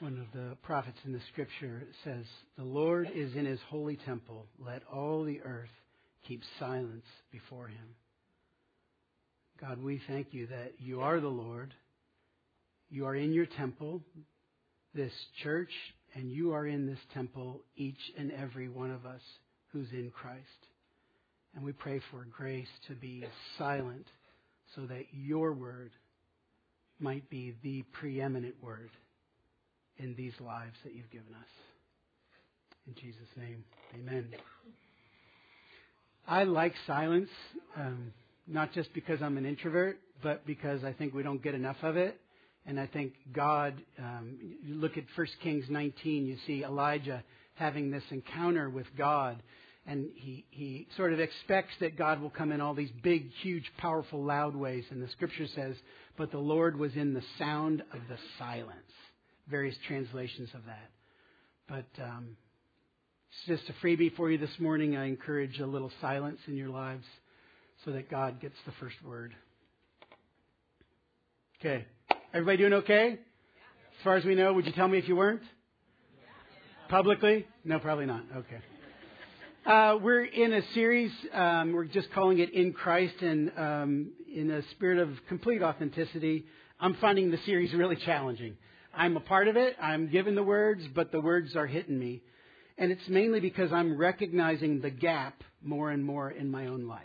One of the prophets in the scripture says, The Lord is in his holy temple. Let all the earth keep silence before him. God, we thank you that you are the Lord. You are in your temple, this church, and you are in this temple, each and every one of us who's in Christ. And we pray for grace to be silent so that your word might be the preeminent word in these lives that you've given us. In Jesus' name, amen. I like silence, um, not just because I'm an introvert, but because I think we don't get enough of it. And I think God, um, you look at 1 Kings 19, you see Elijah having this encounter with God. And he, he sort of expects that God will come in all these big, huge, powerful, loud ways. And the scripture says, but the Lord was in the sound of the silence various translations of that. But um, it's just a freebie for you this morning. I encourage a little silence in your lives so that God gets the first word. Okay. Everybody doing okay? As far as we know, would you tell me if you weren't? Publicly? No, probably not. Okay. Uh, we're in a series. Um, we're just calling it In Christ, and um, in a spirit of complete authenticity, I'm finding the series really challenging. I'm a part of it. I'm given the words, but the words are hitting me. And it's mainly because I'm recognizing the gap more and more in my own life.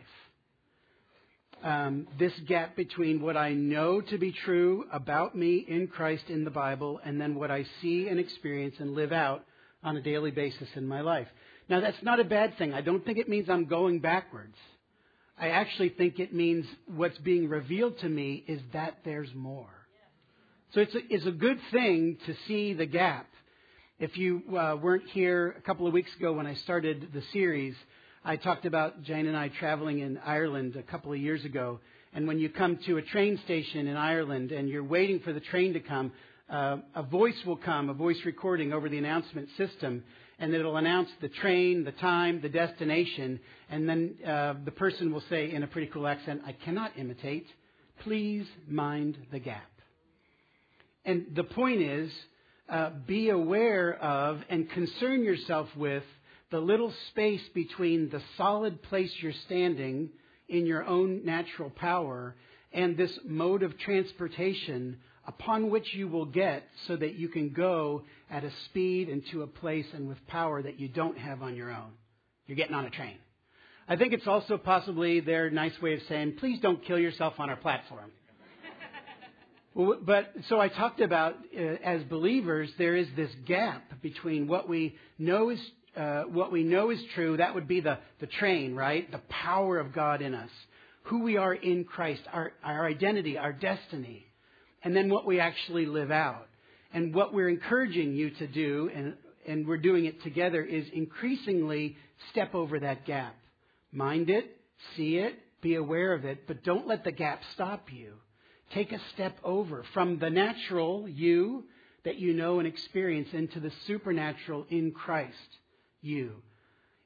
Um, this gap between what I know to be true about me in Christ in the Bible and then what I see and experience and live out on a daily basis in my life. Now, that's not a bad thing. I don't think it means I'm going backwards. I actually think it means what's being revealed to me is that there's more. So it's a, it's a good thing to see the gap. If you uh, weren't here a couple of weeks ago when I started the series, I talked about Jane and I traveling in Ireland a couple of years ago. And when you come to a train station in Ireland and you're waiting for the train to come, uh, a voice will come, a voice recording over the announcement system, and it'll announce the train, the time, the destination, and then uh, the person will say in a pretty cool accent, I cannot imitate, please mind the gap. And the point is, uh, be aware of and concern yourself with the little space between the solid place you're standing in your own natural power and this mode of transportation upon which you will get so that you can go at a speed and to a place and with power that you don't have on your own. You're getting on a train. I think it's also possibly their nice way of saying, please don't kill yourself on our platform. But so I talked about uh, as believers, there is this gap between what we know is uh, what we know is true. That would be the the train, right? The power of God in us, who we are in Christ, our our identity, our destiny, and then what we actually live out. And what we're encouraging you to do, and and we're doing it together, is increasingly step over that gap, mind it, see it, be aware of it, but don't let the gap stop you take a step over from the natural you that you know and experience into the supernatural in Christ you,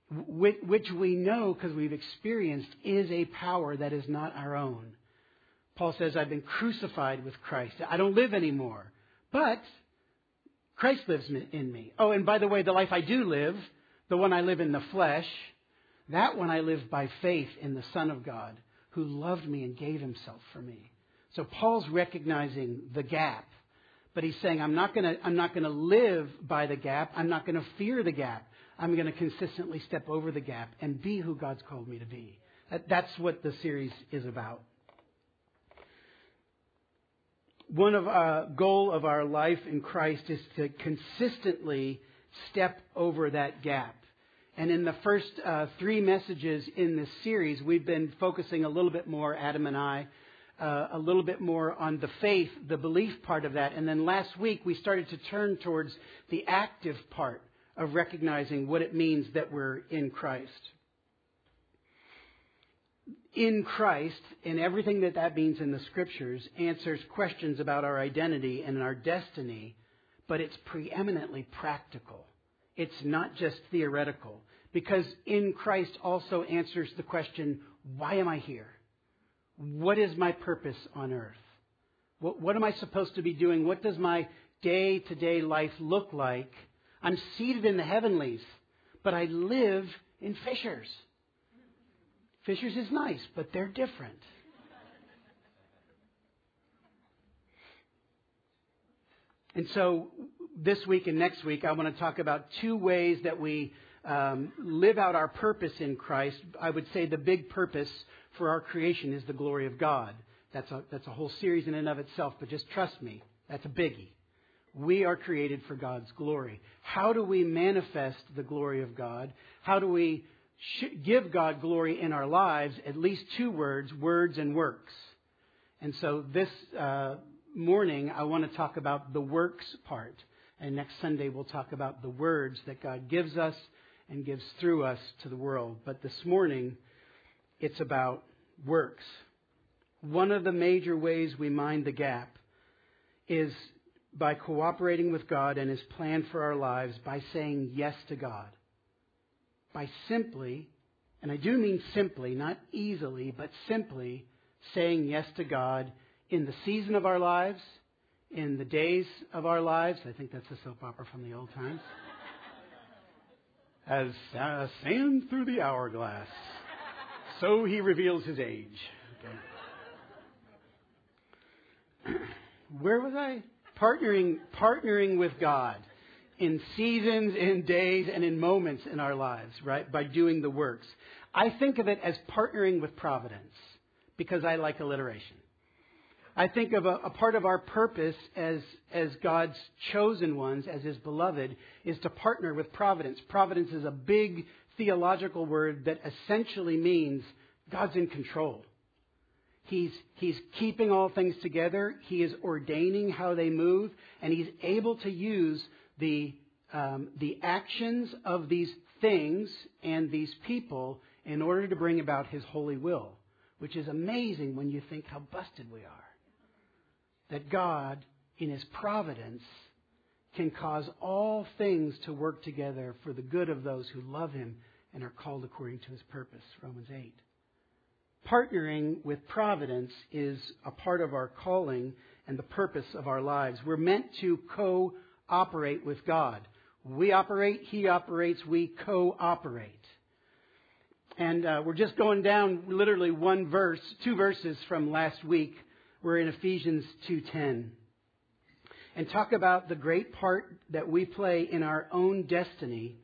which we know because we've experienced is a power that is not our own. Paul says, I've been crucified with Christ. I don't live anymore, but Christ lives in me. Oh, and by the way, the life I do live, the one I live in the flesh, that one I live by faith in the Son of God who loved me and gave himself for me. So Paul's recognizing the gap, but he's saying, I'm not going to, live by the gap. I'm not going to fear the gap. I'm going to consistently step over the gap and be who God's called me to be. That, that's what the series is about. One of uh, goal of our life in Christ is to consistently step over that gap. And in the first uh, three messages in this series, we've been focusing a little bit more, Adam and I, uh, a little bit more on the faith, the belief part of that. And then last week we started to turn towards the active part of recognizing what it means that we're in Christ. In Christ, and everything that that means in the scriptures, answers questions about our identity and our destiny, but it's preeminently practical. It's not just theoretical. Because in Christ also answers the question, why am I here? What is my purpose on earth? What, what, am I supposed to be doing? What does my day to day life look like? I'm seated in the heavenlies, but I live in Fishers. Fishers is nice, but they're different. And so this week and next week, I want to talk about two ways that we um, live out our purpose in Christ. I would say the big purpose for our creation is the glory of God. That's a, that's a whole series in and of itself, but just trust me, that's a biggie. We are created for God's glory. How do we manifest the glory of God? How do we sh- give God glory in our lives? At least two words words and works. And so this uh, morning, I want to talk about the works part. And next Sunday, we'll talk about the words that God gives us and gives through us to the world. But this morning, it's about works. One of the major ways we mind the gap is by cooperating with God and His plan for our lives by saying yes to God. By simply, and I do mean simply, not easily, but simply saying yes to God in the season of our lives, in the days of our lives. I think that's a soap opera from the old times. As uh, sand through the hourglass, so he reveals his age. Okay. Where was I? Partnering, partnering with God in seasons, in days, and in moments in our lives, right? By doing the works. I think of it as partnering with providence because I like alliteration. I think of a, a, part of our purpose as, as God's chosen ones, as His beloved, is to partner with providence. Providence is a big theological word that essentially means God's in control. He's, he's keeping all things together. He is ordaining how they move, and He's able to use the, um, the actions of these things and these people in order to bring about His holy will, which is amazing when you think how busted we are that God, in His providence, can cause all things to work together for the good of those who love Him and are called according to His purpose. Romans 8. Partnering with providence is a part of our calling and the purpose of our lives. We're meant to cooperate with God. We operate, He operates, we cooperate. And uh, we're just going down literally one verse, two verses from last week we're in Ephesians 2:10. And talk about the great part that we play in our own destiny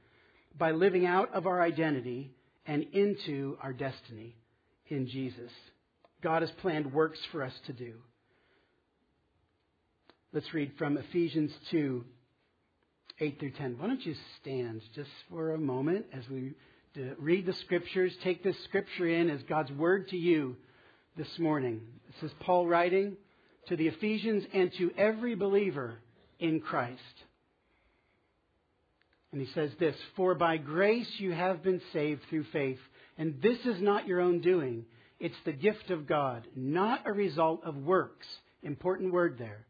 by living out of our identity and into our destiny in Jesus. God has planned works for us to do. Let's read from Ephesians 2, 8 through 10. Why don't you stand just for a moment as we read the scriptures, take this scripture in as God's word to you this morning. This is Paul writing to the Ephesians and to every believer in Christ. And he says this For by grace you have been saved through faith, and this is not your own doing. It's the gift of God, not a result of works. Important word there.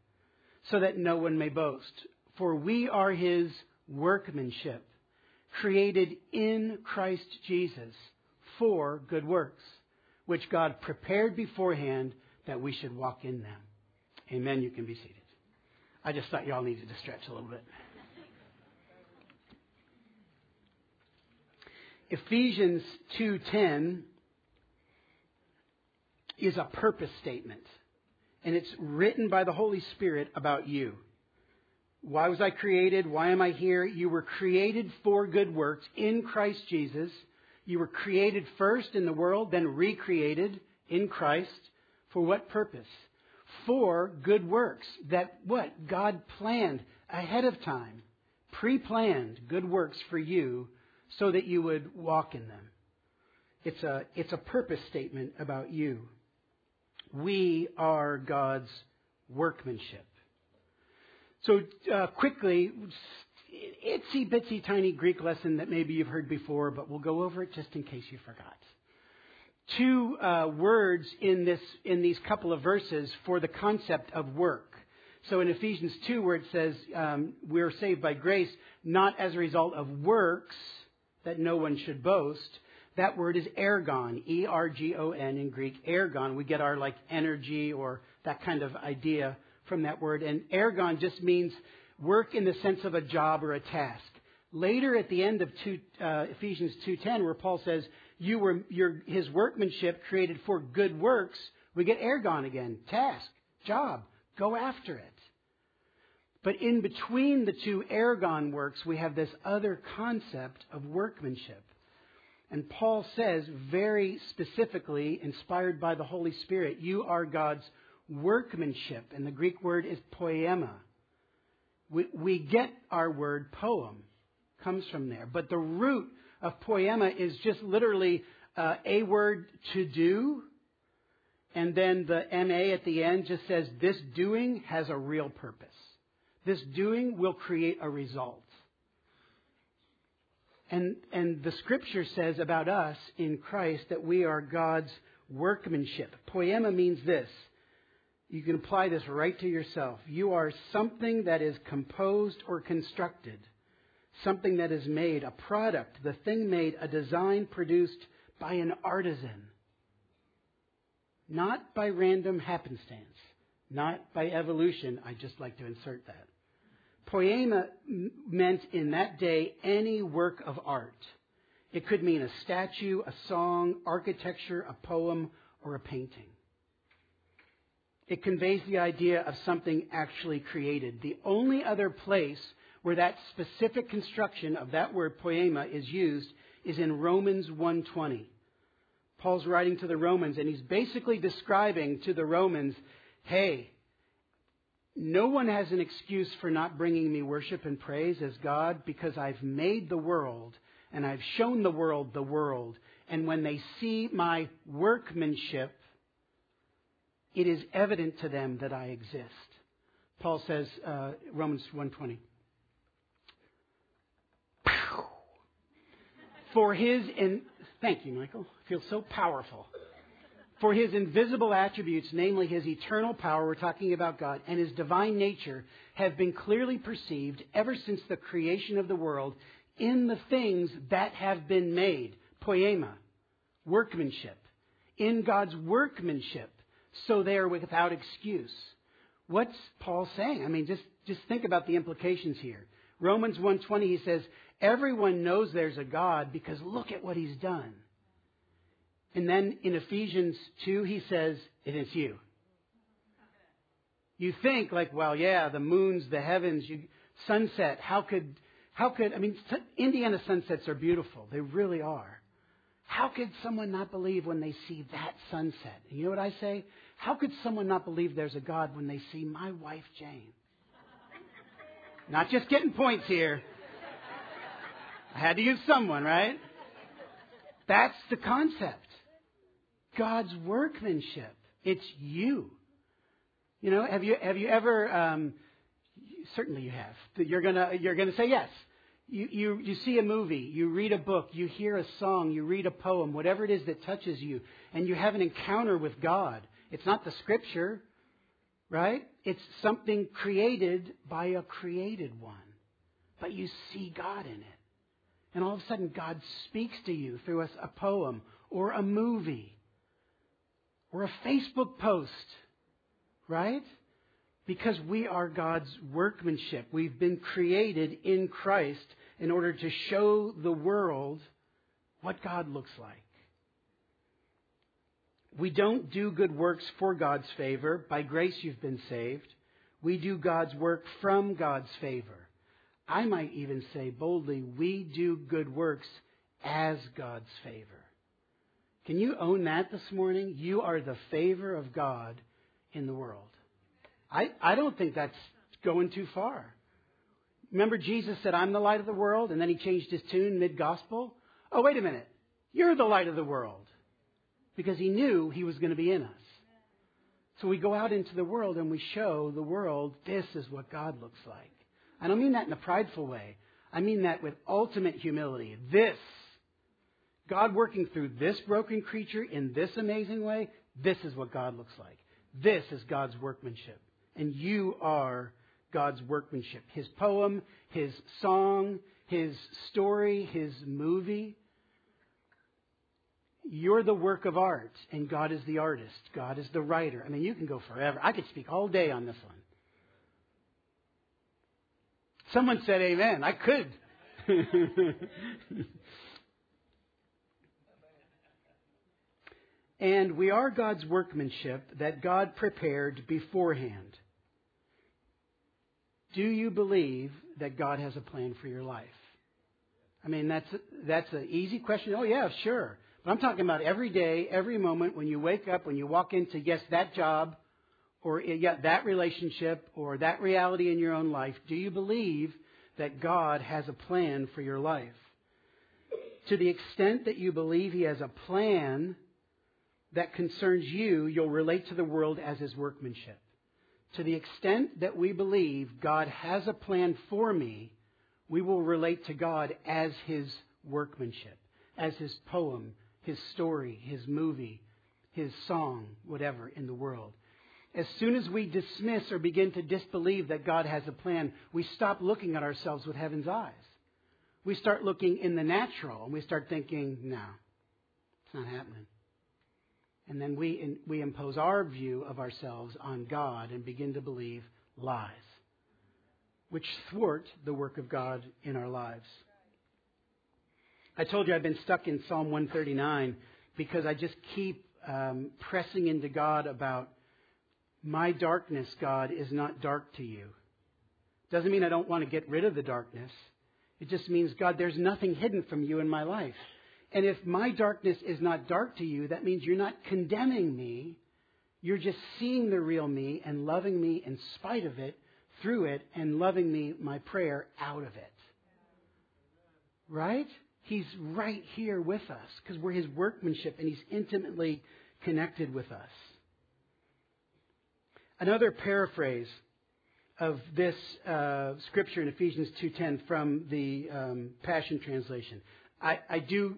So that no one may boast. For we are his workmanship, created in Christ Jesus for good works which God prepared beforehand that we should walk in them. Amen. You can be seated. I just thought y'all needed to stretch a little bit. Ephesians 2:10 is a purpose statement and it's written by the Holy Spirit about you. Why was I created? Why am I here? You were created for good works in Christ Jesus you were created first in the world, then recreated in Christ. For what purpose? For good works. That what? God planned ahead of time, pre planned good works for you so that you would walk in them. It's a, it's a purpose statement about you. We are God's workmanship. So, uh, quickly, itsy bitsy tiny Greek lesson that maybe you've heard before, but we'll go over it just in case you forgot. Two uh, words in this in these couple of verses for the concept of work. So in Ephesians 2, where it says um, we're saved by grace, not as a result of works that no one should boast, that word is ergon, E R G O N in Greek, ergon. We get our like energy or that kind of idea from that word, and ergon just means work in the sense of a job or a task. Later at the end of two, uh, Ephesians 2.10, where Paul says, you were your, his workmanship created for good works, we get ergon again. Task, job, go after it. But in between the two ergon works, we have this other concept of workmanship. And Paul says very specifically, inspired by the Holy Spirit, you are God's workmanship. And the Greek word is poema. We, we get our word poem, comes from there. But the root of poema is just literally uh, a word to do. And then the MA at the end just says, this doing has a real purpose. This doing will create a result. And, and the scripture says about us in Christ that we are God's workmanship. Poema means this. You can apply this right to yourself. You are something that is composed or constructed, something that is made, a product, the thing made, a design produced by an artisan. Not by random happenstance, not by evolution. I just like to insert that. Poema meant in that day any work of art. It could mean a statue, a song, architecture, a poem, or a painting. It conveys the idea of something actually created. The only other place where that specific construction of that word poema is used is in Romans 1:20. Paul's writing to the Romans and he's basically describing to the Romans, "Hey, no one has an excuse for not bringing me worship and praise as God because I've made the world and I've shown the world the world. And when they see my workmanship, it is evident to them that I exist. Paul says, uh, Romans 120. For his, in, thank you, Michael. I feel so powerful. For his invisible attributes, namely his eternal power, we're talking about God, and his divine nature, have been clearly perceived ever since the creation of the world in the things that have been made. Poema, workmanship. In God's workmanship, so they are without excuse. What's Paul saying? I mean, just, just think about the implications here. Romans 1.20, he says, everyone knows there's a God because look at what he's done. And then in Ephesians 2, he says, it is you. You think like, well, yeah, the moons, the heavens, you, sunset, how could, how could, I mean, Indiana sunsets are beautiful. They really are. How could someone not believe when they see that sunset? And you know what I say? How could someone not believe there's a God when they see my wife, Jane? Not just getting points here. I had to use someone, right? That's the concept. God's workmanship. It's you. You know, have you have you ever? Um, certainly, you have. You're gonna you're gonna say yes. You, you you see a movie, you read a book, you hear a song, you read a poem, whatever it is that touches you, and you have an encounter with God. It's not the scripture, right? It's something created by a created one, but you see God in it, and all of a sudden God speaks to you through a, poem or a movie or a Facebook post, right? Because we are God's workmanship. We've been created in Christ in order to show the world what God looks like. We don't do good works for God's favor. By grace you've been saved. We do God's work from God's favor. I might even say boldly, we do good works as God's favor. Can you own that this morning? You are the favor of God in the world. I, I don't think that's going too far. Remember, Jesus said, I'm the light of the world, and then he changed his tune mid gospel? Oh, wait a minute. You're the light of the world. Because he knew he was going to be in us. So we go out into the world and we show the world this is what God looks like. I don't mean that in a prideful way. I mean that with ultimate humility. This God working through this broken creature in this amazing way, this is what God looks like. This is God's workmanship. And you are God's workmanship. His poem, his song, his story, his movie. You're the work of art, and God is the artist. God is the writer. I mean, you can go forever. I could speak all day on this one. Someone said amen. I could. and we are God's workmanship that God prepared beforehand. Do you believe that God has a plan for your life? I mean, that's that's an easy question. Oh yeah, sure. But I'm talking about every day, every moment when you wake up, when you walk into yes that job, or yeah that relationship, or that reality in your own life. Do you believe that God has a plan for your life? To the extent that you believe He has a plan that concerns you, you'll relate to the world as His workmanship. To the extent that we believe God has a plan for me, we will relate to God as His workmanship, as His poem, His story, His movie, His song, whatever in the world. As soon as we dismiss or begin to disbelieve that God has a plan, we stop looking at ourselves with heaven's eyes. We start looking in the natural and we start thinking, no, it's not happening. And then we, we impose our view of ourselves on God and begin to believe lies which thwart the work of God in our lives. I told you I've been stuck in Psalm 139 because I just keep um, pressing into God about my darkness, God, is not dark to you. Doesn't mean I don't want to get rid of the darkness. It just means, God, there's nothing hidden from you in my life. And if my darkness is not dark to you, that means you're not condemning me. You're just seeing the real me and loving me in spite of it through it and loving me, my prayer, out of it. Right? He's right here with us because we're his workmanship and he's intimately connected with us. Another paraphrase of this uh, scripture in Ephesians 2.10 from the um, Passion Translation. I, I do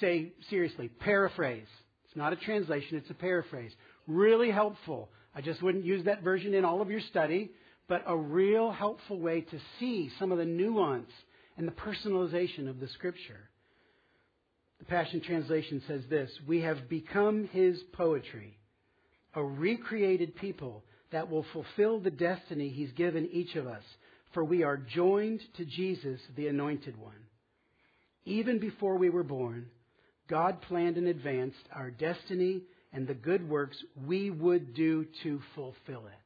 say seriously, paraphrase. It's not a translation, it's a paraphrase. Really helpful I just wouldn't use that version in all of your study, but a real helpful way to see some of the nuance and the personalization of the Scripture. The Passion Translation says this We have become His poetry, a recreated people that will fulfill the destiny He's given each of us, for we are joined to Jesus, the Anointed One. Even before we were born, God planned in advance our destiny and the good works we would do to fulfill it.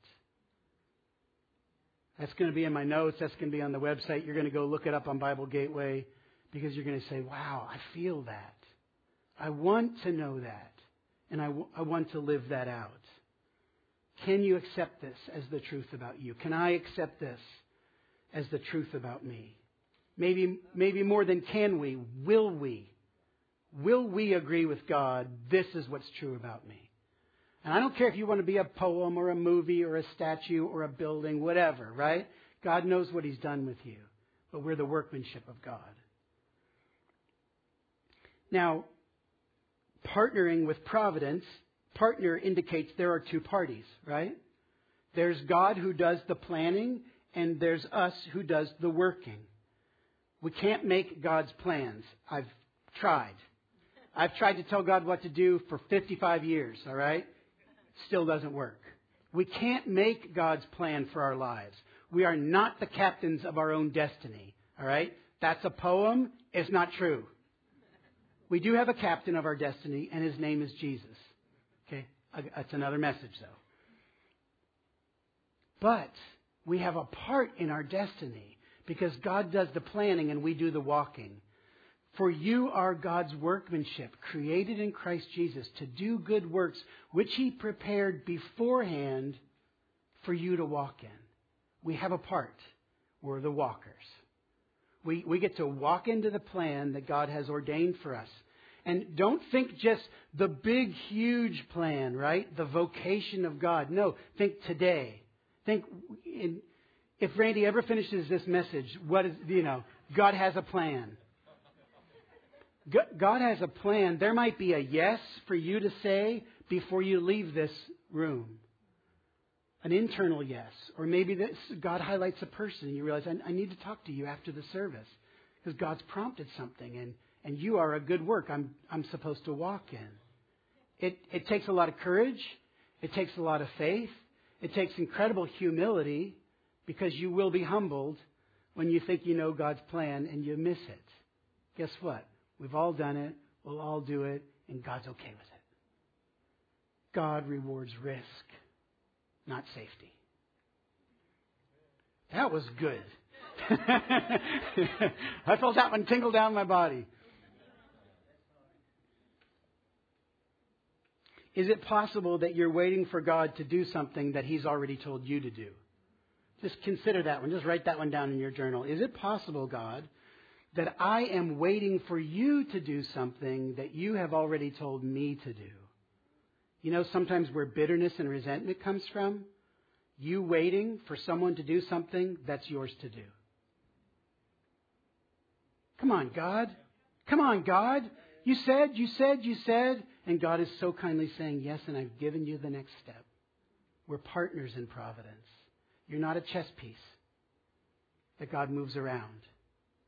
That's going to be in my notes. That's going to be on the website. You're going to go look it up on Bible Gateway because you're going to say, wow, I feel that. I want to know that. And I, w- I want to live that out. Can you accept this as the truth about you? Can I accept this as the truth about me? Maybe, maybe more than can we, will we will we agree with God, this is what's true about me? And I don't care if you want to be a poem or a movie or a statue or a building, whatever, right? God knows what He's done with you. But we're the workmanship of God. Now, partnering with providence, partner indicates there are two parties, right? There's God who does the planning, and there's us who does the working. We can't make God's plans. I've tried. I've tried to tell God what to do for 55 years, all right? Still doesn't work. We can't make God's plan for our lives. We are not the captains of our own destiny, all right? That's a poem. It's not true. We do have a captain of our destiny, and his name is Jesus. Okay? That's another message, though. But we have a part in our destiny because God does the planning and we do the walking. For you are God's workmanship, created in Christ Jesus to do good works, which He prepared beforehand for you to walk in. We have a part. We're the walkers. We, we get to walk into the plan that God has ordained for us. And don't think just the big, huge plan, right? The vocation of God. No, think today. Think in, if Randy ever finishes this message, what is, you know, God has a plan. God has a plan. There might be a yes for you to say before you leave this room. An internal yes. Or maybe this, God highlights a person and you realize, I, I need to talk to you after the service because God's prompted something and, and you are a good work I'm, I'm supposed to walk in. It, it takes a lot of courage. It takes a lot of faith. It takes incredible humility because you will be humbled when you think you know God's plan and you miss it. Guess what? We've all done it. We'll all do it, and God's okay with it. God rewards risk, not safety. That was good. I felt that one tingle down my body. Is it possible that you're waiting for God to do something that He's already told you to do? Just consider that one. Just write that one down in your journal. Is it possible, God, that I am waiting for you to do something that you have already told me to do? You know, sometimes where bitterness and resentment comes from, you waiting for someone to do something that's yours to do. Come on, God. Come on, God. You said, you said, you said. And God is so kindly saying, Yes, and I've given you the next step. We're partners in providence. You're not a chess piece that God moves around.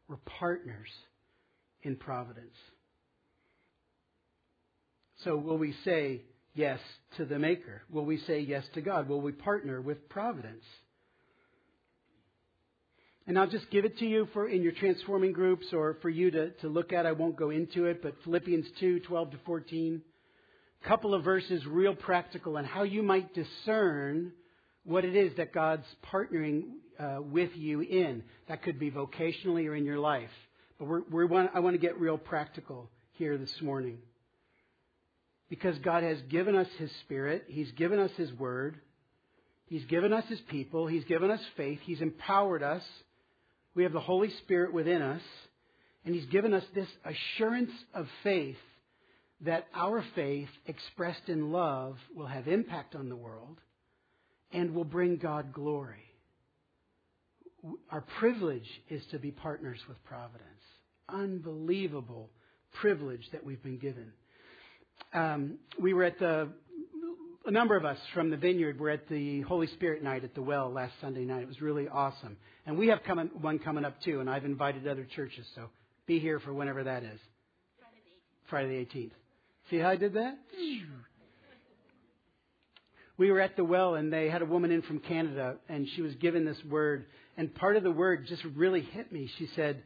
We're partners in providence. So, will we say yes to the Maker? Will we say yes to God? Will we partner with providence? And I'll just give it to you for in your transforming groups or for you to, to look at. I won't go into it, but Philippians 2, 12 to 14. a Couple of verses, real practical, on how you might discern what it is that God's partnering uh, with you in. That could be vocationally or in your life. But we're, we're want, I want to get real practical here this morning. Because God has given us His Spirit, He's given us His Word, He's given us His people, He's given us faith, He's empowered us we have the Holy Spirit within us, and He's given us this assurance of faith that our faith expressed in love will have impact on the world and will bring God glory. Our privilege is to be partners with Providence. Unbelievable privilege that we've been given. Um, we were at the a number of us from the vineyard were at the Holy Spirit night at the well last Sunday night. It was really awesome. And we have coming, one coming up too, and I've invited other churches, so be here for whenever that is. Friday the 18th. Friday the 18th. See how I did that? We were at the well, and they had a woman in from Canada, and she was given this word. And part of the word just really hit me. She said,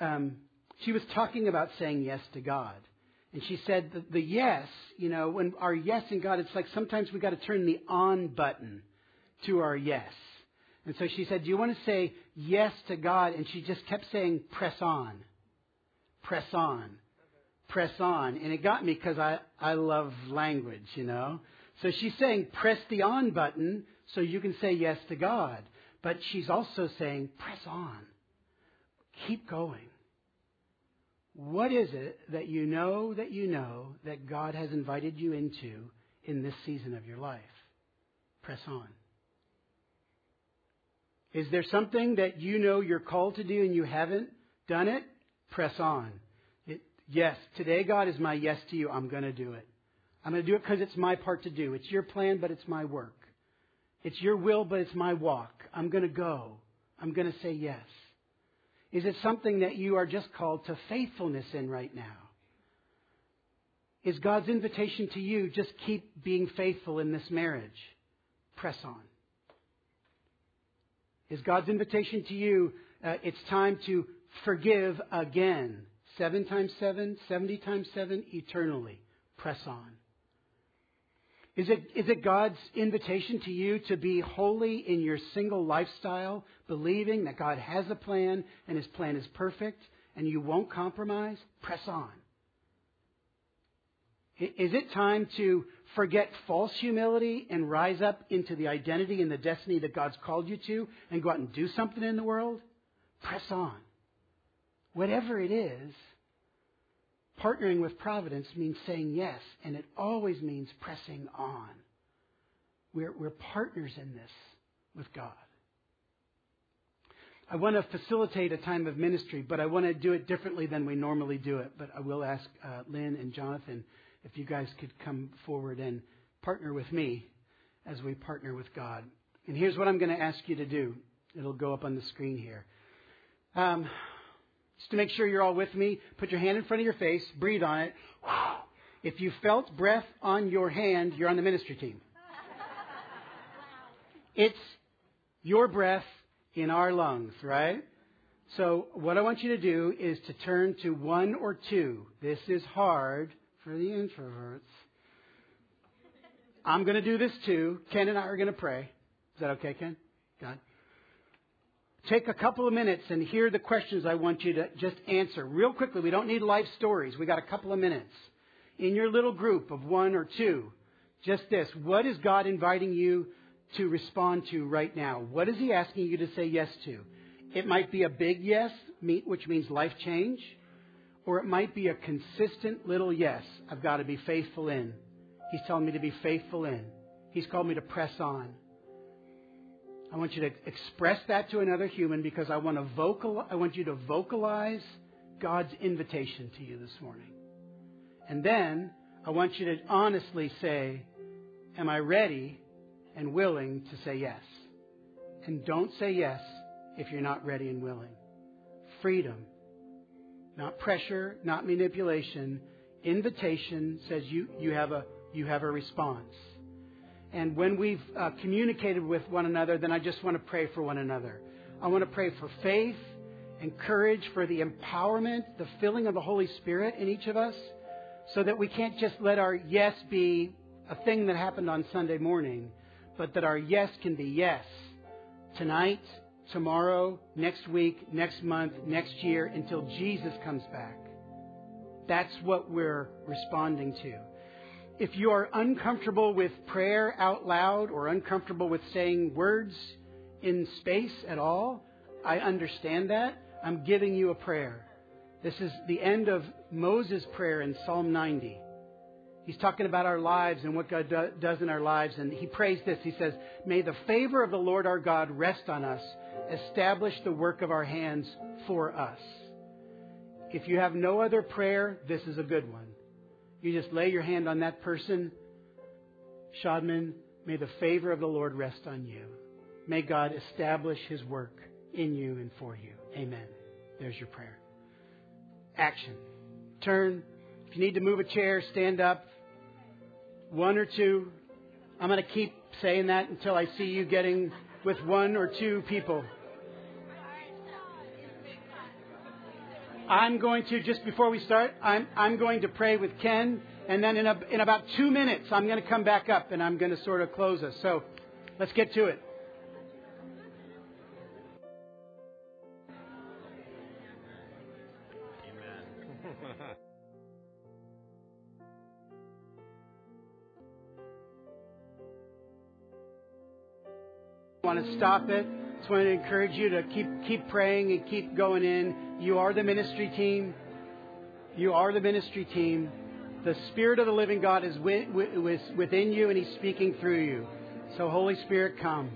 um, she was talking about saying yes to God. And she said the, the yes, you know, when our yes in God, it's like sometimes we got to turn the on button to our yes. And so she said, Do you want to say yes to God? And she just kept saying, Press on. Press on. Press on. And it got me because I, I love language, you know. So she's saying, Press the on button so you can say yes to God. But she's also saying, Press on. Keep going. What is it that you know that you know that God has invited you into in this season of your life? Press on. Is there something that you know you're called to do and you haven't done it? Press on. It, yes, today, God, is my yes to you. I'm going to do it. I'm going to do it because it's my part to do. It's your plan, but it's my work. It's your will, but it's my walk. I'm going to go. I'm going to say yes. Is it something that you are just called to faithfulness in right now? Is God's invitation to you just keep being faithful in this marriage? Press on. Is God's invitation to you, uh, it's time to forgive again? Seven times seven, seventy times seven, eternally. Press on. Is it, is it God's invitation to you to be holy in your single lifestyle, believing that God has a plan and His plan is perfect and you won't compromise? Press on. Is it time to forget false humility and rise up into the identity and the destiny that God's called you to and go out and do something in the world? Press on. Whatever it is, Partnering with providence means saying yes, and it always means pressing on. We're, we're partners in this with God. I want to facilitate a time of ministry, but I want to do it differently than we normally do it. But I will ask uh, Lynn and Jonathan if you guys could come forward and partner with me as we partner with God. And here's what I'm going to ask you to do. It'll go up on the screen here. Um, just to make sure you're all with me, put your hand in front of your face, breathe on it. If you felt breath on your hand, you're on the ministry team. It's your breath in our lungs, right? So what I want you to do is to turn to one or two. This is hard for the introverts. I'm going to do this too. Ken and I are going to pray. Is that okay, Ken? God? Take a couple of minutes and hear the questions I want you to just answer real quickly. We don't need life stories. We got a couple of minutes. In your little group of one or two, just this. What is God inviting you to respond to right now? What is He asking you to say yes to? It might be a big yes, which means life change, or it might be a consistent little yes. I've got to be faithful in. He's telling me to be faithful in. He's called me to press on. I want you to express that to another human because I want to vocal I want you to vocalize God's invitation to you this morning. And then I want you to honestly say, Am I ready and willing to say yes? And don't say yes if you're not ready and willing. Freedom. Not pressure, not manipulation. Invitation says you, you, have, a, you have a response. And when we've uh, communicated with one another, then I just want to pray for one another. I want to pray for faith and courage, for the empowerment, the filling of the Holy Spirit in each of us, so that we can't just let our yes be a thing that happened on Sunday morning, but that our yes can be yes tonight, tomorrow, next week, next month, next year, until Jesus comes back. That's what we're responding to. If you are uncomfortable with prayer out loud or uncomfortable with saying words in space at all, I understand that. I'm giving you a prayer. This is the end of Moses' prayer in Psalm 90. He's talking about our lives and what God do, does in our lives. And he prays this. He says, May the favor of the Lord our God rest on us establish the work of our hands for us. If you have no other prayer, this is a good one. You just lay your hand on that person. Shadman, may the favor of the Lord rest on you. May God establish his work in you and for you. Amen. There's your prayer. Action. Turn. If you need to move a chair, stand up. One or two. I'm going to keep saying that until I see you getting with one or two people. I'm going to, just before we start, I'm, I'm going to pray with Ken, and then in, a, in about two minutes, I'm going to come back up and I'm going to sort of close us. So let's get to it. want to stop it. Just want to encourage you to keep keep praying and keep going in. You are the ministry team. You are the ministry team. The Spirit of the living God is within you and He's speaking through you. So, Holy Spirit, come.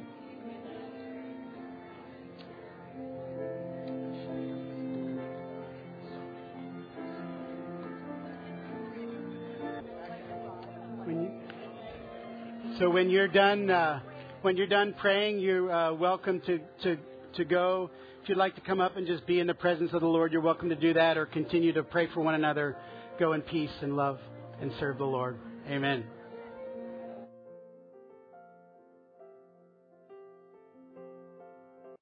When you, so, when you're done. Uh, when you're done praying, you're uh, welcome to, to, to go. If you'd like to come up and just be in the presence of the Lord, you're welcome to do that or continue to pray for one another. Go in peace and love and serve the Lord. Amen.